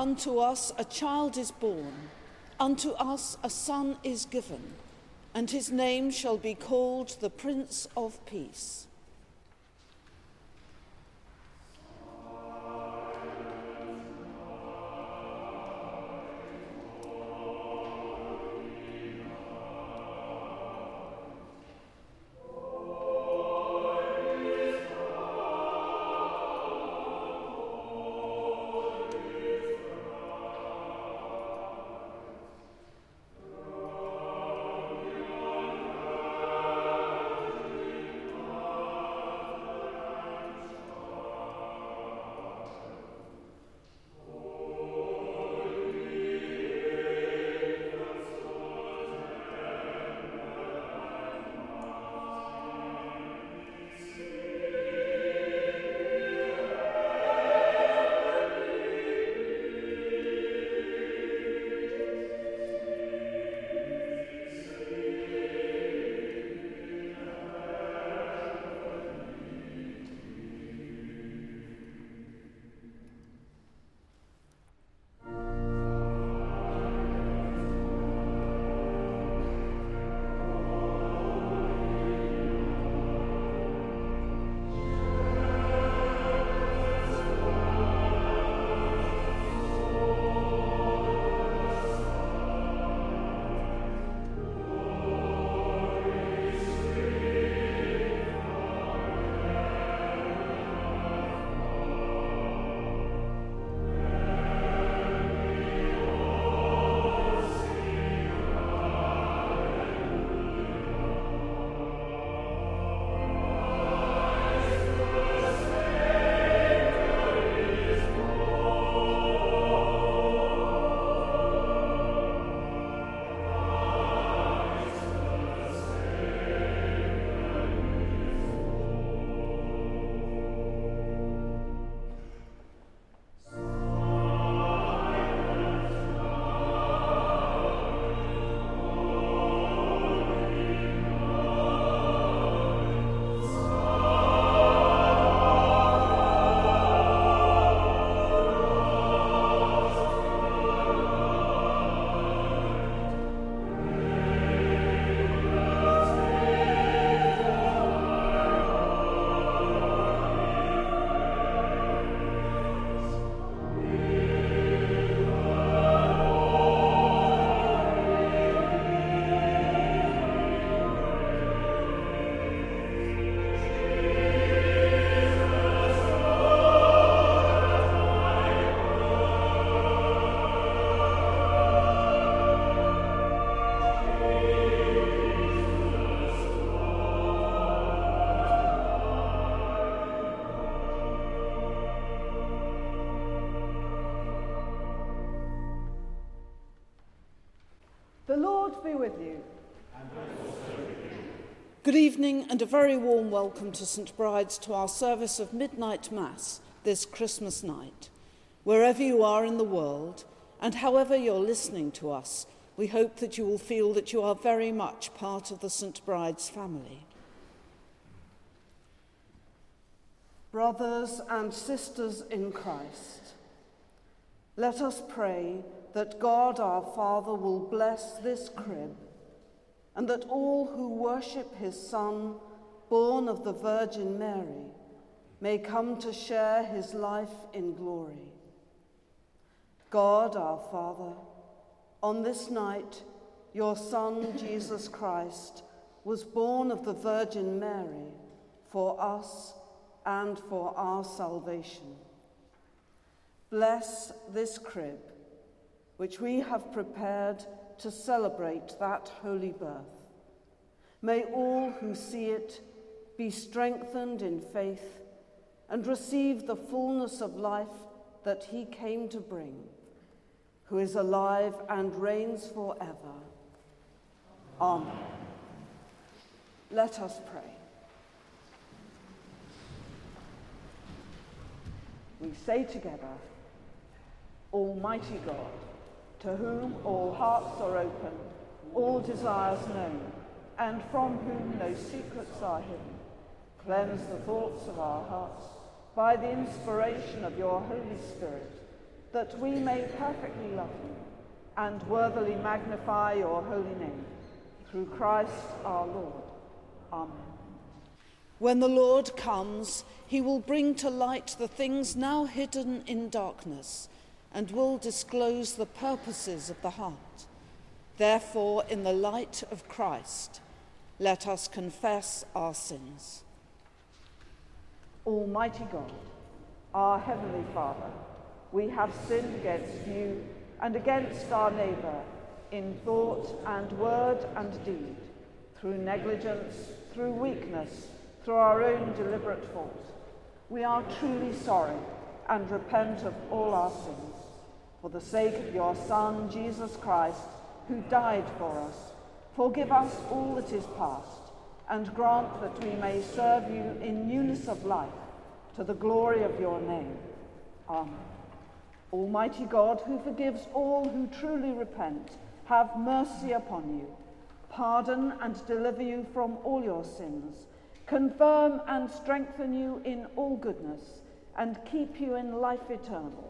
Unto us a child is born, unto us a son is given, and his name shall be called the Prince of Peace. Be with you. Good evening and a very warm welcome to St Bride's to our service of midnight Mass this Christmas night. Wherever you are in the world and however you're listening to us, we hope that you will feel that you are very much part of the St Bride's family. Brothers and sisters in Christ, let us pray that God our Father will bless this crib, and that all who worship his Son, born of the Virgin Mary, may come to share his life in glory. God our Father, on this night, your Son, Jesus Christ, was born of the Virgin Mary for us and for our salvation. Bless this crib which we have prepared to celebrate that holy birth. May all who see it be strengthened in faith and receive the fullness of life that he came to bring, who is alive and reigns forever. Amen. Let us pray. We say together, Almighty God, to whom all hearts are open, all desires known, and from whom no secrets are hidden. Cleanse the thoughts of our hearts by the inspiration of your Holy Spirit, that we may perfectly love you and worthily magnify your holy name. Through Christ our Lord. Amen. When the Lord comes, he will bring to light the things now hidden in darkness and will disclose the purposes of the heart. Therefore, in the light of Christ, let us confess our sins. Almighty God, our Heavenly Father, we have sinned against you and against our neighbour in thought and word and deed, through negligence, through weakness, through our own deliberate fault. We are truly sorry and repent of all our sins. For the sake of your Son, Jesus Christ, who died for us, forgive us all that is past, and grant that we may serve you in newness of life, to the glory of your name. Amen. Almighty God, who forgives all who truly repent, have mercy upon you, pardon and deliver you from all your sins, confirm and strengthen you in all goodness, and keep you in life eternal.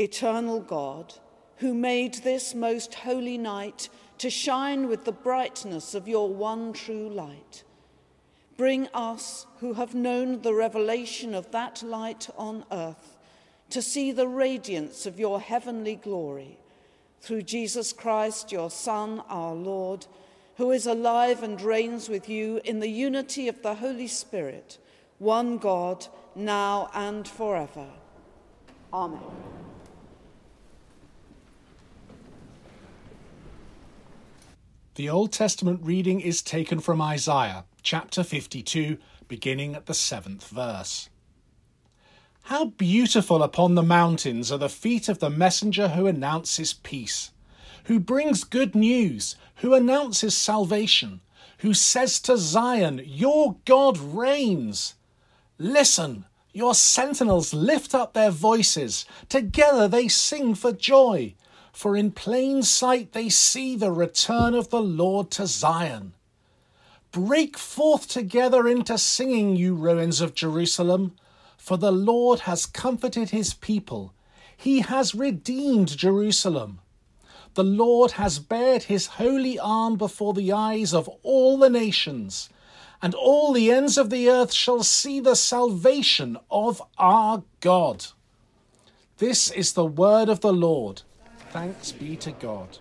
Eternal God, who made this most holy night to shine with the brightness of your one true light, bring us who have known the revelation of that light on earth to see the radiance of your heavenly glory through Jesus Christ, your Son, our Lord, who is alive and reigns with you in the unity of the Holy Spirit, one God, now and forever. Amen. The Old Testament reading is taken from Isaiah chapter 52, beginning at the seventh verse. How beautiful upon the mountains are the feet of the messenger who announces peace, who brings good news, who announces salvation, who says to Zion, Your God reigns. Listen, your sentinels lift up their voices, together they sing for joy, for in plain sight they see the return of the Lord to Zion. Break forth together into singing, you ruins of Jerusalem, for the Lord has comforted his people. He has redeemed Jerusalem. The Lord has bared his holy arm before the eyes of all the nations, and all the ends of the earth shall see the salvation of our God. This is the word of the Lord. Thanks be to God.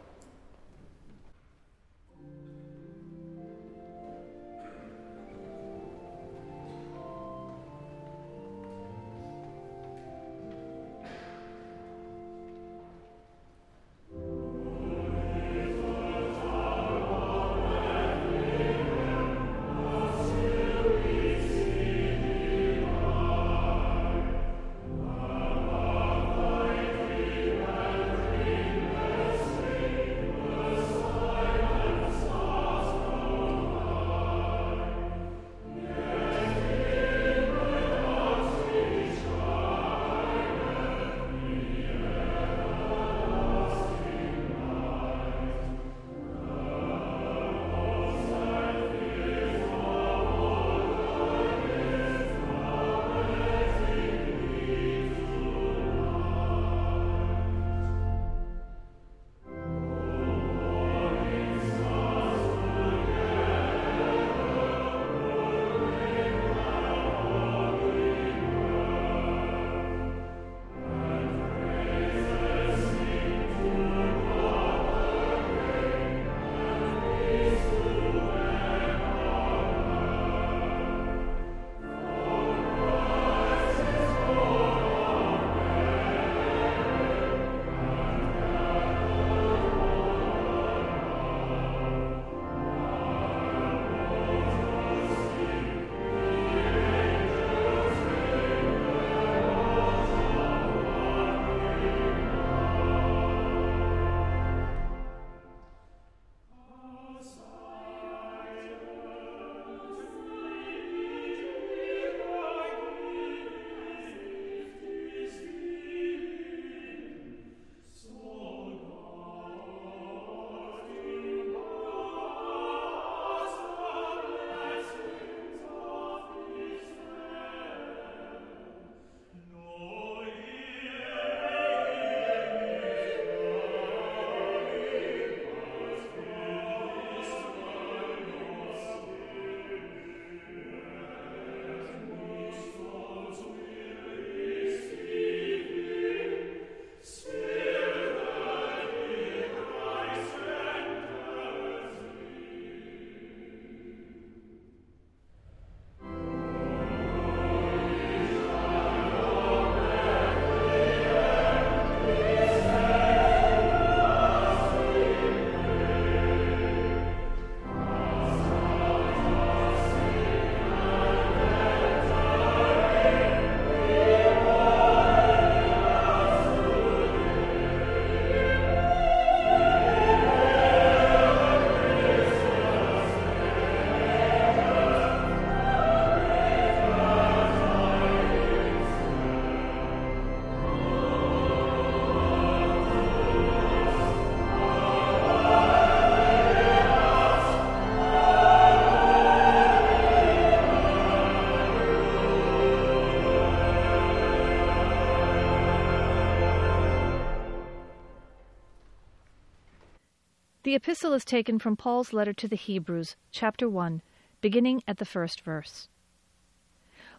The epistle is taken from Paul's letter to the Hebrews, chapter 1, beginning at the first verse.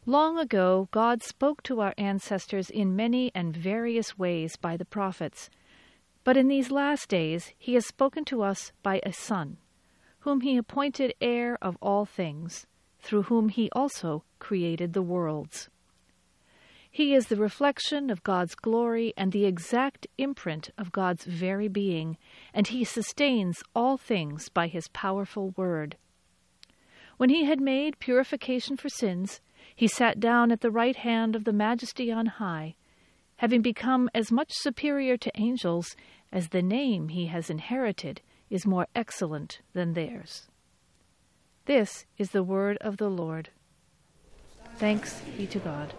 Long ago, God spoke to our ancestors in many and various ways by the prophets. But in these last days, He has spoken to us by a Son, whom He appointed heir of all things, through whom He also created the worlds. He is the reflection of God's glory and the exact imprint of God's very being, and he sustains all things by his powerful word. When he had made purification for sins, he sat down at the right hand of the Majesty on high, having become as much superior to angels as the name he has inherited is more excellent than theirs. This is the word of the Lord. Thanks be to God.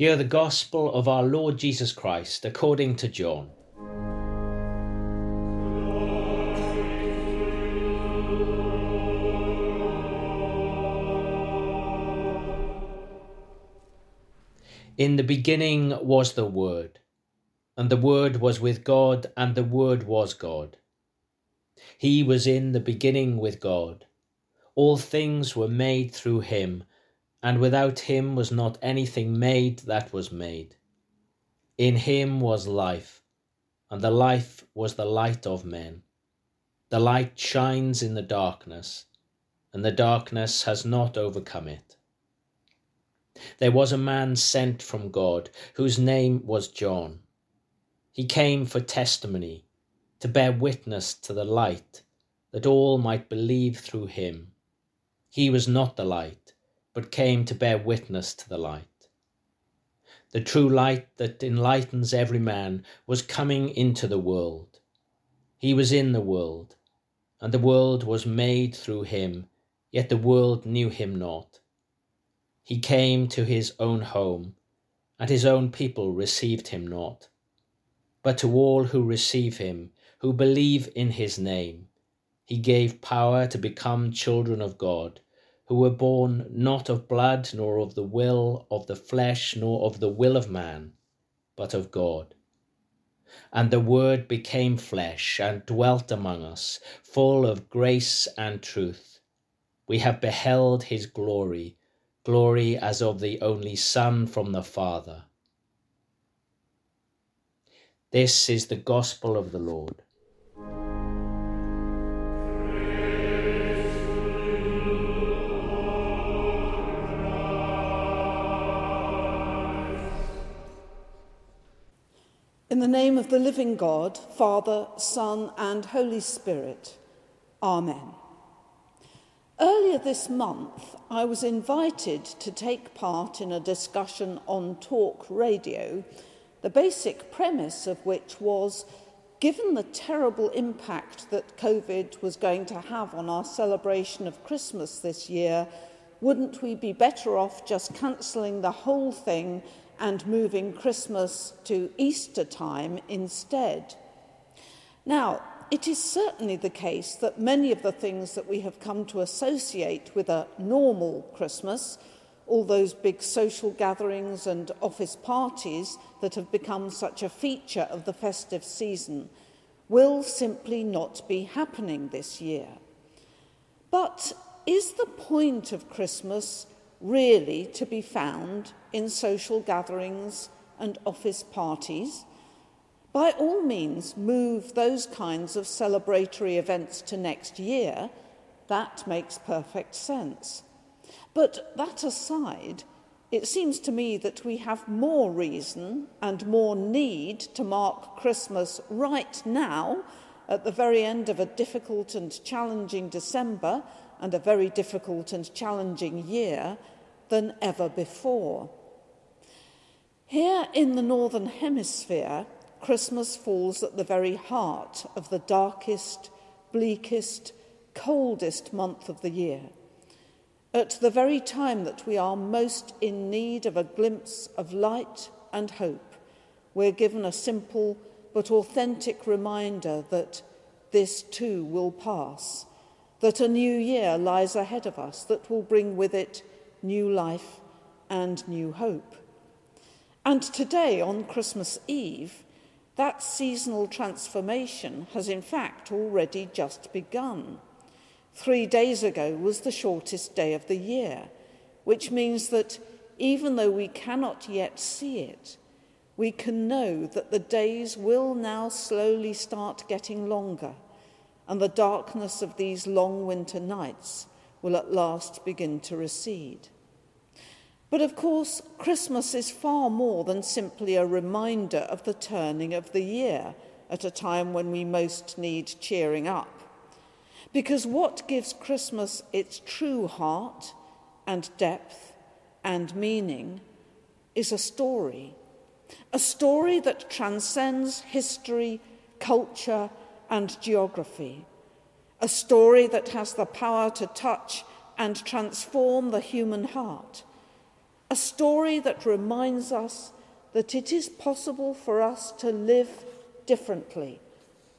Hear the gospel of our Lord Jesus Christ according to John. In the beginning was the Word, and the Word was with God, and the Word was God. He was in the beginning with God. All things were made through him and without him was not anything made that was made. In him was life, and the life was the light of men. The light shines in the darkness, and the darkness has not overcome it. There was a man sent from God, whose name was John. He came for testimony, to bear witness to the light, that all might believe through him. He was not the light but came to bear witness to the light. The true light that enlightens every man was coming into the world. He was in the world, and the world was made through him, yet the world knew him not. He came to his own home, and his own people received him not. But to all who receive him, who believe in his name, he gave power to become children of God who were born not of blood, nor of the will of the flesh, nor of the will of man, but of God. And the Word became flesh and dwelt among us, full of grace and truth. We have beheld his glory, glory as of the only Son from the Father. This is the gospel of the Lord. In the name of the living God, Father, Son, and Holy Spirit. Amen. Earlier this month, I was invited to take part in a discussion on talk radio, the basic premise of which was given the terrible impact that COVID was going to have on our celebration of Christmas this year, wouldn't we be better off just cancelling the whole thing and moving Christmas to Easter time instead. Now, it is certainly the case that many of the things that we have come to associate with a normal Christmas, all those big social gatherings and office parties that have become such a feature of the festive season, will simply not be happening this year. But is the point of Christmas really to be found in social gatherings and office parties. By all means, move those kinds of celebratory events to next year. That makes perfect sense. But that aside, it seems to me that we have more reason and more need to mark Christmas right now at the very end of a difficult and challenging December and a very difficult and challenging year than ever before. Here in the Northern Hemisphere, Christmas falls at the very heart of the darkest, bleakest, coldest month of the year. At the very time that we are most in need of a glimpse of light and hope, we're given a simple but authentic reminder that this too will pass, that a new year lies ahead of us that will bring with it new life and new hope. And today, on Christmas Eve, that seasonal transformation has in fact already just begun. Three days ago was the shortest day of the year, which means that even though we cannot yet see it, we can know that the days will now slowly start getting longer, and the darkness of these long winter nights will at last begin to recede. But of course, Christmas is far more than simply a reminder of the turning of the year at a time when we most need cheering up. Because what gives Christmas its true heart and depth and meaning is a story. A story that transcends history, culture, and geography. A story that has the power to touch and transform the human heart a story that reminds us that it is possible for us to live differently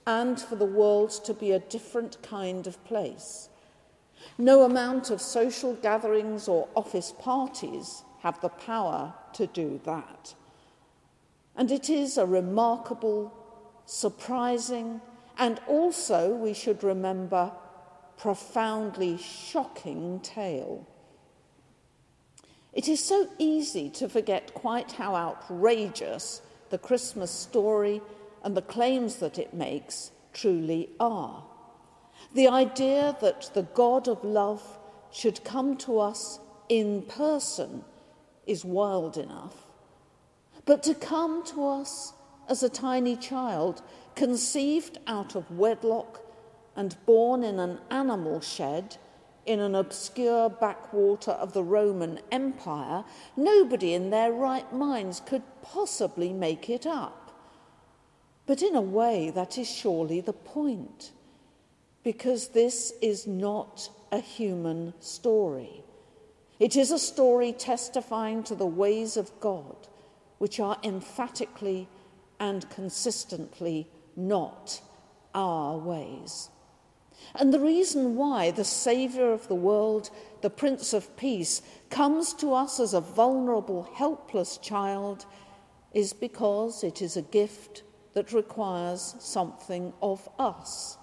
and for the world to be a different kind of place. No amount of social gatherings or office parties have the power to do that. And it is a remarkable, surprising, and also, we should remember, profoundly shocking tale. It is so easy to forget quite how outrageous the Christmas story and the claims that it makes truly are. The idea that the God of love should come to us in person is wild enough. But to come to us as a tiny child, conceived out of wedlock and born in an animal shed in an obscure backwater of the Roman Empire, nobody in their right minds could possibly make it up. But in a way, that is surely the point, because this is not a human story. It is a story testifying to the ways of God, which are emphatically and consistently not our ways. And the reason why the Saviour of the world, the Prince of Peace, comes to us as a vulnerable, helpless child is because it is a gift that requires something of us.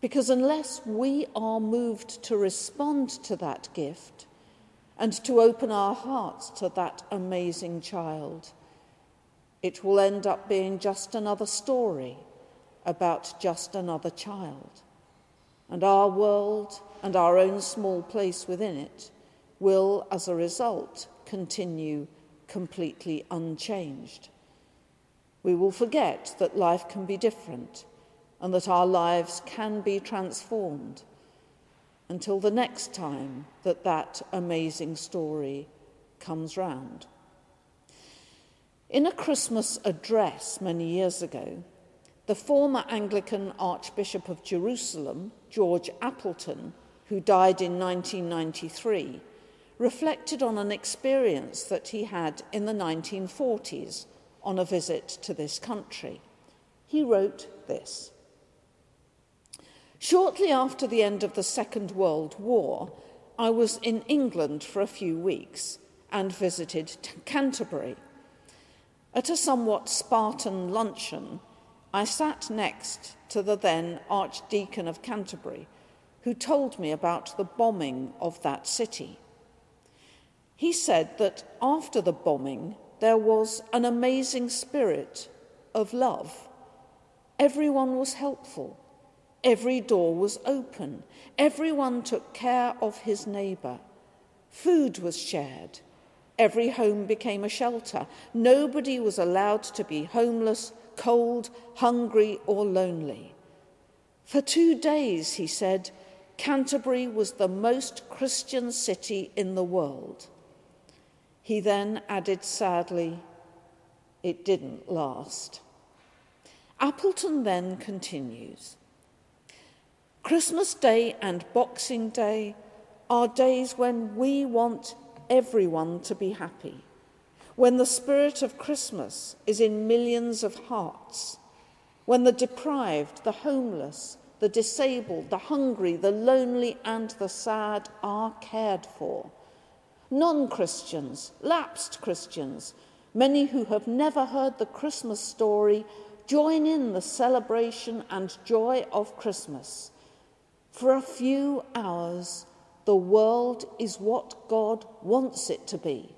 Because unless we are moved to respond to that gift and to open our hearts to that amazing child, it will end up being just another story about just another child. And our world and our own small place within it will, as a result, continue completely unchanged. We will forget that life can be different and that our lives can be transformed until the next time that that amazing story comes round. In a Christmas address many years ago, the former Anglican Archbishop of Jerusalem, George Appleton, who died in 1993, reflected on an experience that he had in the 1940s on a visit to this country. He wrote this Shortly after the end of the Second World War, I was in England for a few weeks and visited Canterbury. At a somewhat Spartan luncheon, I sat next to the then Archdeacon of Canterbury, who told me about the bombing of that city. He said that after the bombing, there was an amazing spirit of love. Everyone was helpful. Every door was open. Everyone took care of his neighbour. Food was shared. Every home became a shelter. Nobody was allowed to be homeless, cold, hungry, or lonely. For two days, he said, Canterbury was the most Christian city in the world. He then added sadly, It didn't last. Appleton then continues Christmas Day and Boxing Day are days when we want everyone to be happy, when the spirit of Christmas is in millions of hearts, when the deprived, the homeless, the disabled, the hungry, the lonely, and the sad are cared for non Christians, lapsed Christians, many who have never heard the Christmas story, join in the celebration and joy of Christmas. For a few hours, the world is what God wants it to be,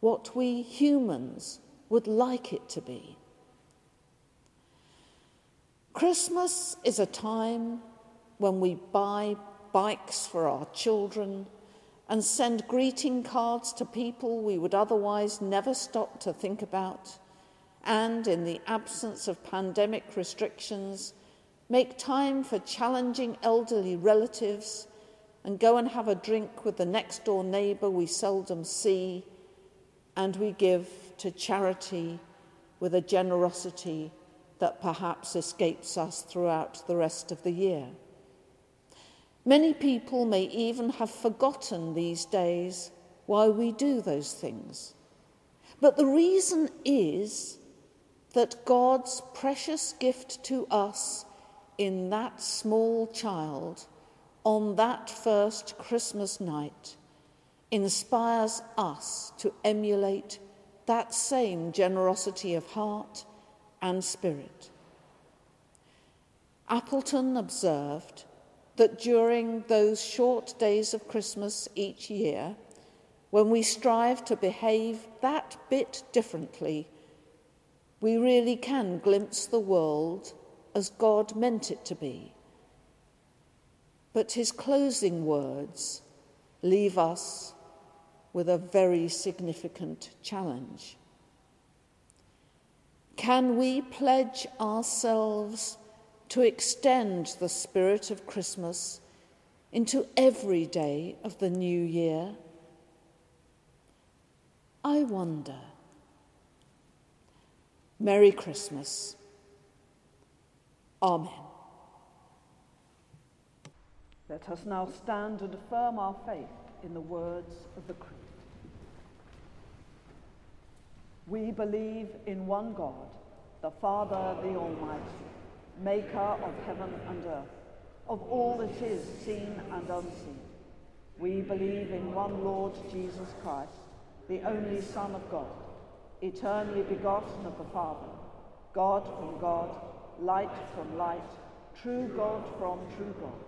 what we humans would like it to be. Christmas is a time when we buy bikes for our children and send greeting cards to people we would otherwise never stop to think about, and in the absence of pandemic restrictions, make time for challenging elderly relatives and go and have a drink with the next door neighbour we seldom see, and we give to charity with a generosity that perhaps escapes us throughout the rest of the year. Many people may even have forgotten these days why we do those things. But the reason is that God's precious gift to us in that small child on that first Christmas night inspires us to emulate that same generosity of heart and spirit. Appleton observed that during those short days of Christmas each year, when we strive to behave that bit differently, we really can glimpse the world as God meant it to be. But his closing words leave us with a very significant challenge. Can we pledge ourselves to extend the spirit of Christmas into every day of the new year? I wonder. Merry Christmas. Amen. Let us now stand and affirm our faith in the words of the Creed. We believe in one God, the Father, the Almighty maker of heaven and earth, of all that is seen and unseen. We believe in one Lord Jesus Christ, the only Son of God, eternally begotten of the Father God from God, light from light, true God from true God,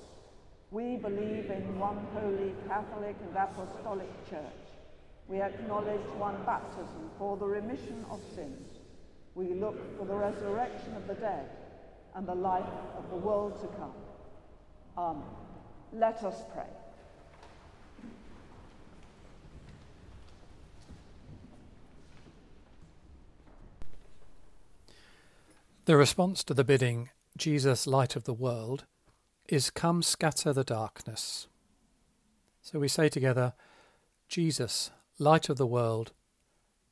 We believe in one holy Catholic and Apostolic Church. We acknowledge one baptism for the remission of sins. We look for the resurrection of the dead and the life of the world to come. Amen. Let us pray. The response to the bidding, Jesus, light of the world, is come scatter the darkness. So we say together, Jesus, light of the world,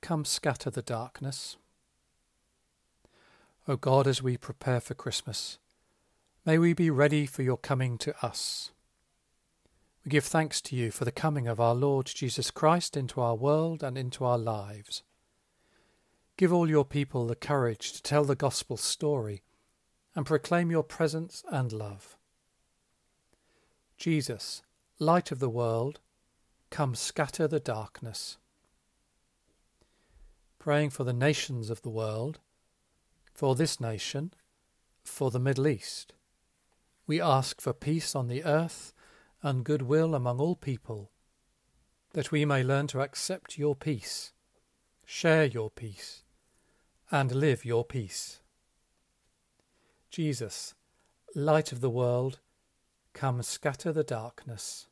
come scatter the darkness. O God, as we prepare for Christmas, may we be ready for your coming to us. We give thanks to you for the coming of our Lord Jesus Christ into our world and into our lives. Give all your people the courage to tell the gospel story and proclaim your presence and love. Jesus, light of the world, come scatter the darkness. Praying for the nations of the world, for this nation, for the Middle East. We ask for peace on the earth and goodwill among all people, that we may learn to accept your peace, share your peace, and live your peace. Jesus, light of the world, come scatter the darkness.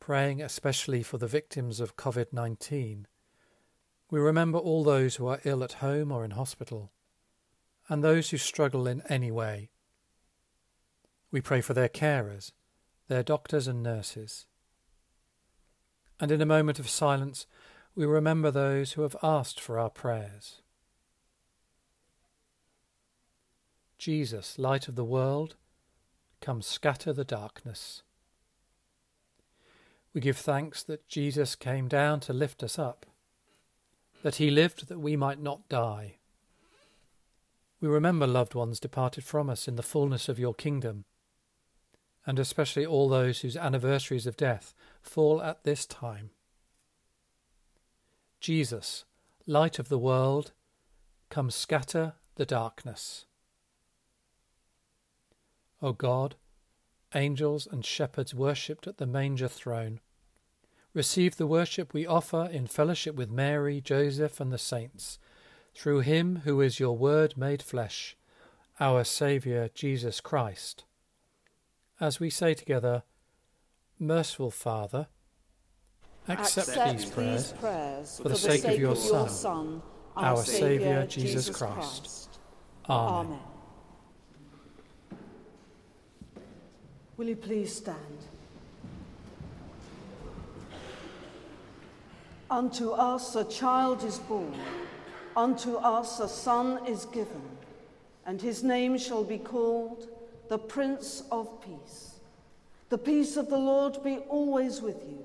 Praying especially for the victims of COVID 19, we remember all those who are ill at home or in hospital, and those who struggle in any way. We pray for their carers, their doctors and nurses. And in a moment of silence, we remember those who have asked for our prayers. Jesus, light of the world, come scatter the darkness. We give thanks that Jesus came down to lift us up, that he lived that we might not die. We remember loved ones departed from us in the fullness of your kingdom, and especially all those whose anniversaries of death fall at this time. Jesus, light of the world, come scatter the darkness. O God, angels and shepherds worshipped at the manger throne. Receive the worship we offer in fellowship with Mary, Joseph, and the saints, through him who is your word made flesh, our Saviour Jesus Christ. As we say together, Merciful Father, accept, accept these, prayers these prayers, for the, sake, sake of your, of your Son, Son, our, our Saviour Jesus Christ. Christ. Amen. Amen. Will you please stand? Unto us a child is born, unto us a son is given, and his name shall be called the Prince of Peace. The peace of the Lord be always with you.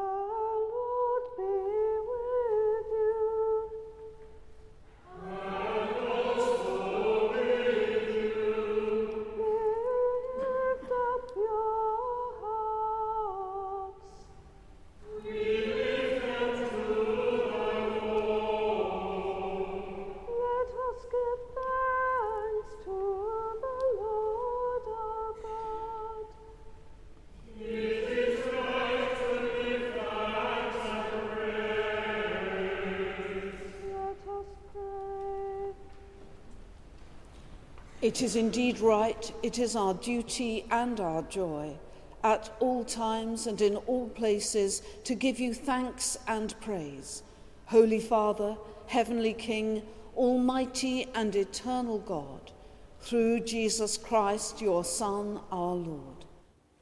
It is indeed right, it is our duty and our joy, at all times and in all places, to give you thanks and praise. Holy Father, Heavenly King, Almighty and eternal God, through Jesus Christ, your Son, our Lord.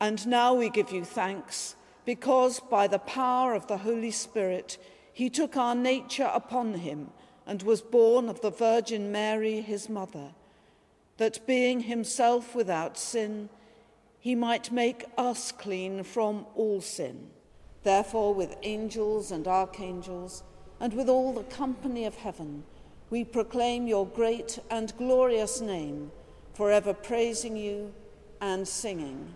And now we give you thanks, because by the power of the Holy Spirit, he took our nature upon him and was born of the Virgin Mary, his mother that being himself without sin, he might make us clean from all sin. Therefore, with angels and archangels, and with all the company of heaven, we proclaim your great and glorious name, forever praising you and singing.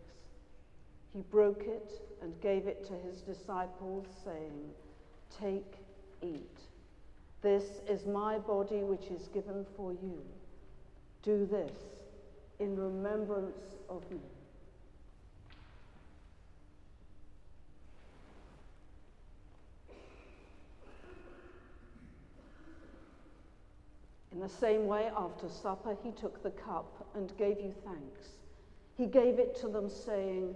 He broke it and gave it to his disciples, saying, Take, eat. This is my body which is given for you. Do this in remembrance of me. In the same way, after supper, he took the cup and gave you thanks. He gave it to them, saying,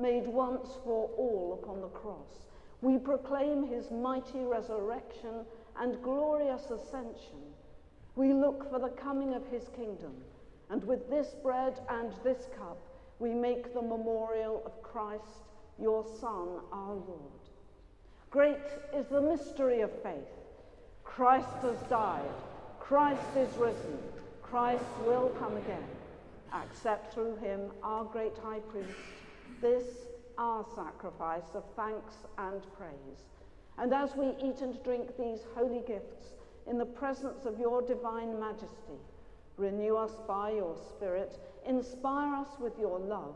made once for all upon the cross. We proclaim his mighty resurrection and glorious ascension. We look for the coming of his kingdom, and with this bread and this cup, we make the memorial of Christ, your Son, our Lord. Great is the mystery of faith. Christ has died. Christ is risen. Christ will come again. Accept through him, our great high priest, this our sacrifice of thanks and praise. And as we eat and drink these holy gifts in the presence of your divine majesty, renew us by your Spirit, inspire us with your love,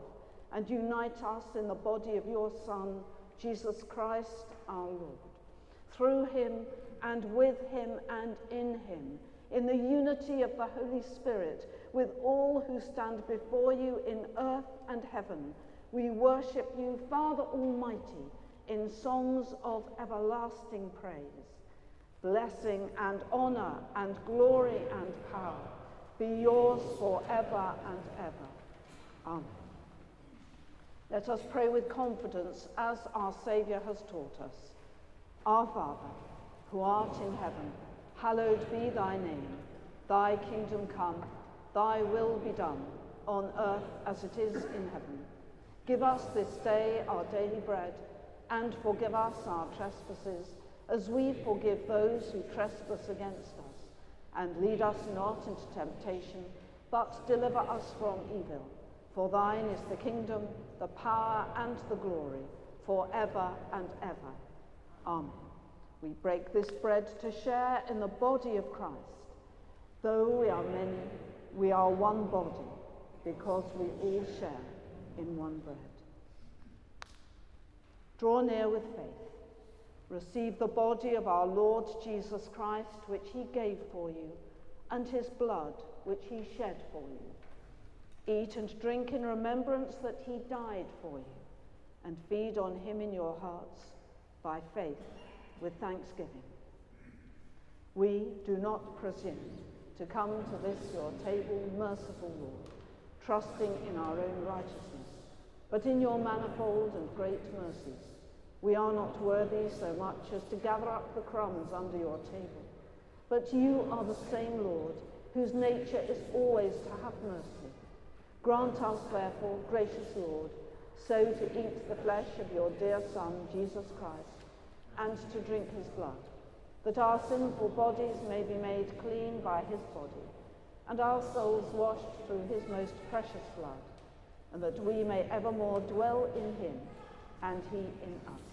and unite us in the body of your Son, Jesus Christ our Lord. Through him and with him and in him, in the unity of the Holy Spirit, with all who stand before you in earth and heaven, we worship you, Father Almighty, in songs of everlasting praise. Blessing and honor and glory and power be yours forever and ever. Amen. Let us pray with confidence as our Saviour has taught us. Our Father, who art in heaven, hallowed be thy name. Thy kingdom come, thy will be done, on earth as it is in heaven. Give us this day our daily bread, and forgive us our trespasses, as we forgive those who trespass against us. And lead us not into temptation, but deliver us from evil. For thine is the kingdom, the power, and the glory, for ever and ever. Amen. We break this bread to share in the body of Christ. Though we are many, we are one body, because we all share in one bread. Draw near with faith. Receive the body of our Lord Jesus Christ, which he gave for you, and his blood, which he shed for you. Eat and drink in remembrance that he died for you, and feed on him in your hearts by faith with thanksgiving. We do not presume to come to this your table, merciful Lord, trusting in our own righteousness, but in your manifold and great mercies. We are not worthy so much as to gather up the crumbs under your table, but you are the same Lord, whose nature is always to have mercy. Grant us, therefore, gracious Lord, so to eat the flesh of your dear Son, Jesus Christ, and to drink his blood, that our sinful bodies may be made clean by his body and our souls washed through his most precious blood, and that we may evermore dwell in him and he in us.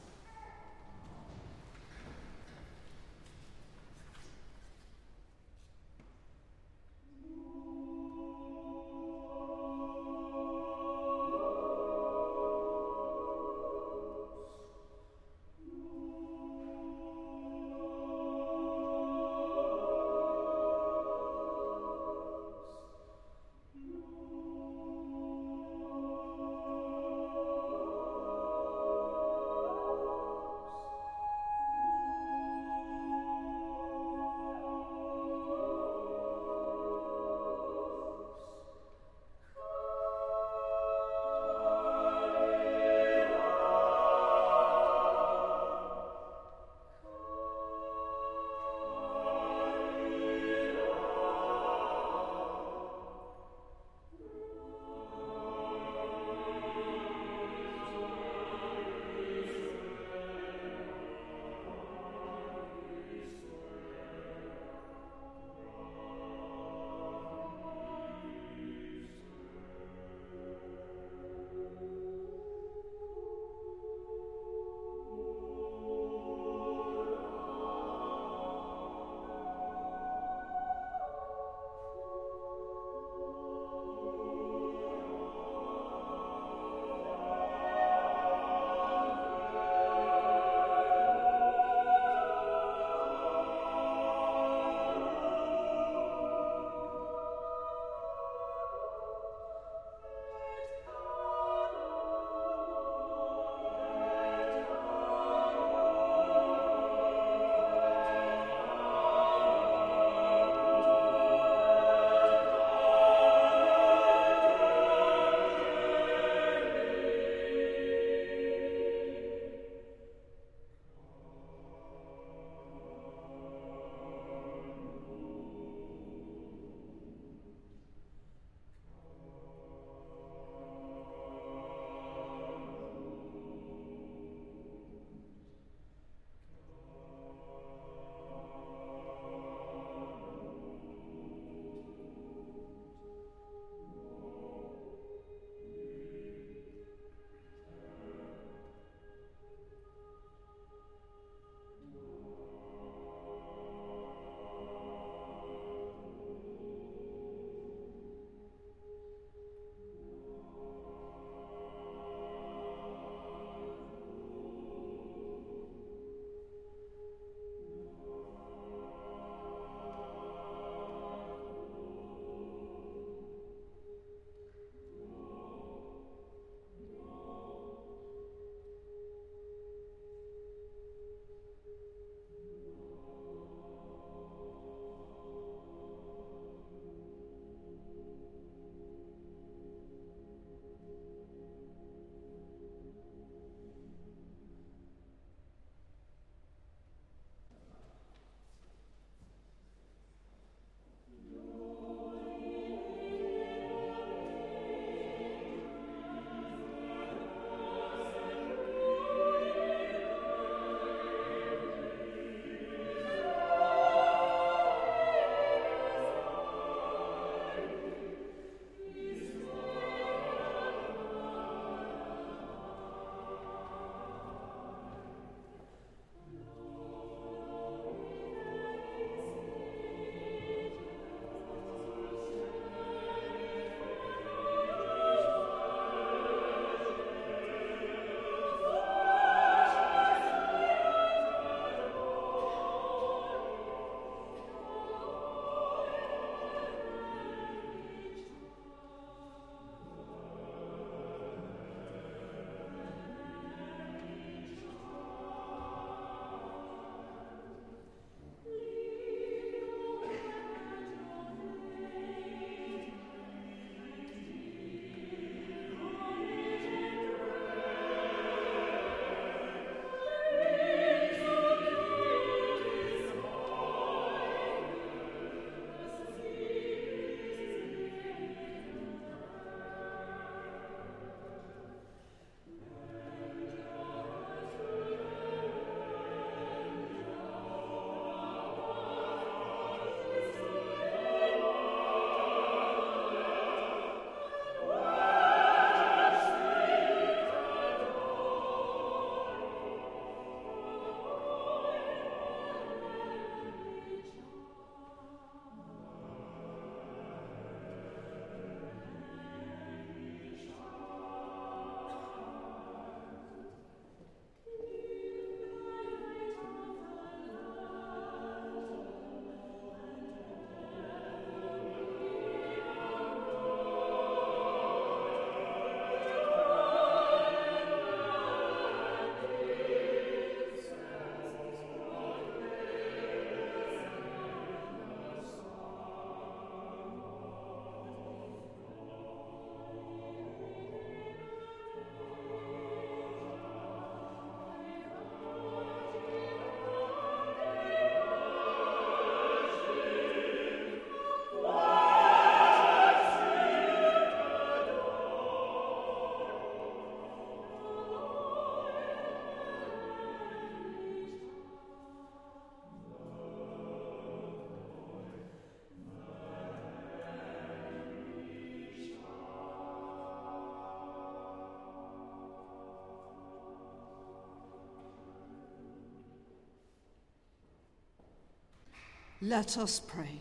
Let us pray.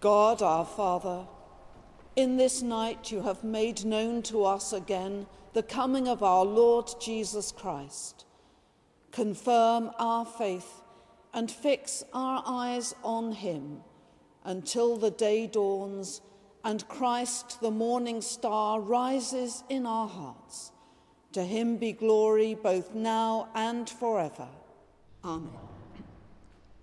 God our Father, in this night you have made known to us again the coming of our Lord Jesus Christ. Confirm our faith and fix our eyes on him until the day dawns and Christ, the morning star, rises in our hearts. To him be glory both now and forever. Amen.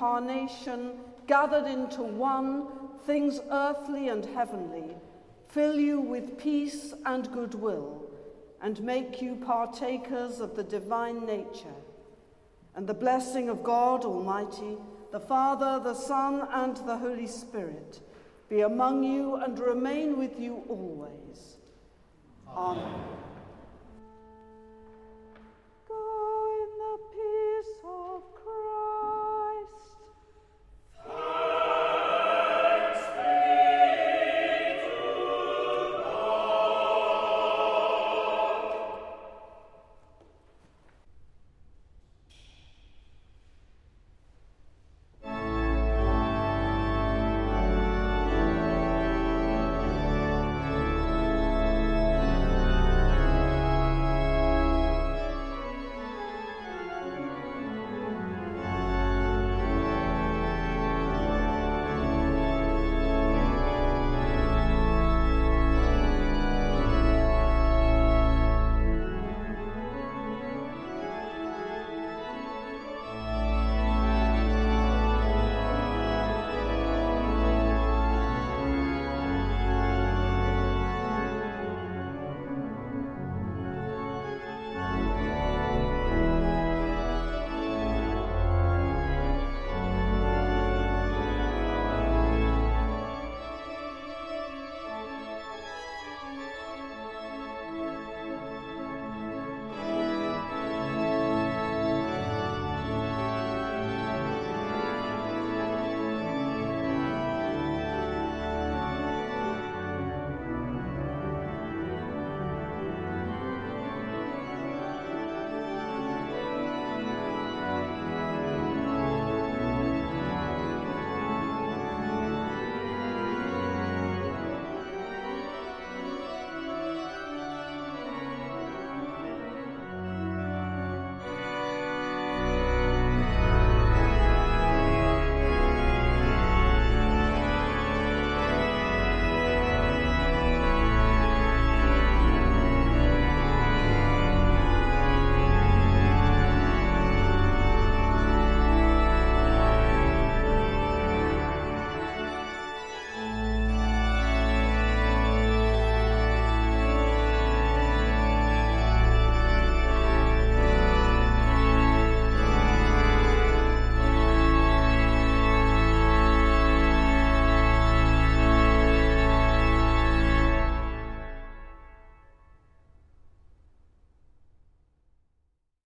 Incarnation, gathered into one, things earthly and heavenly, fill you with peace and goodwill, and make you partakers of the divine nature. And the blessing of God Almighty, the Father, the Son, and the Holy Spirit be among you and remain with you always. Amen. Amen.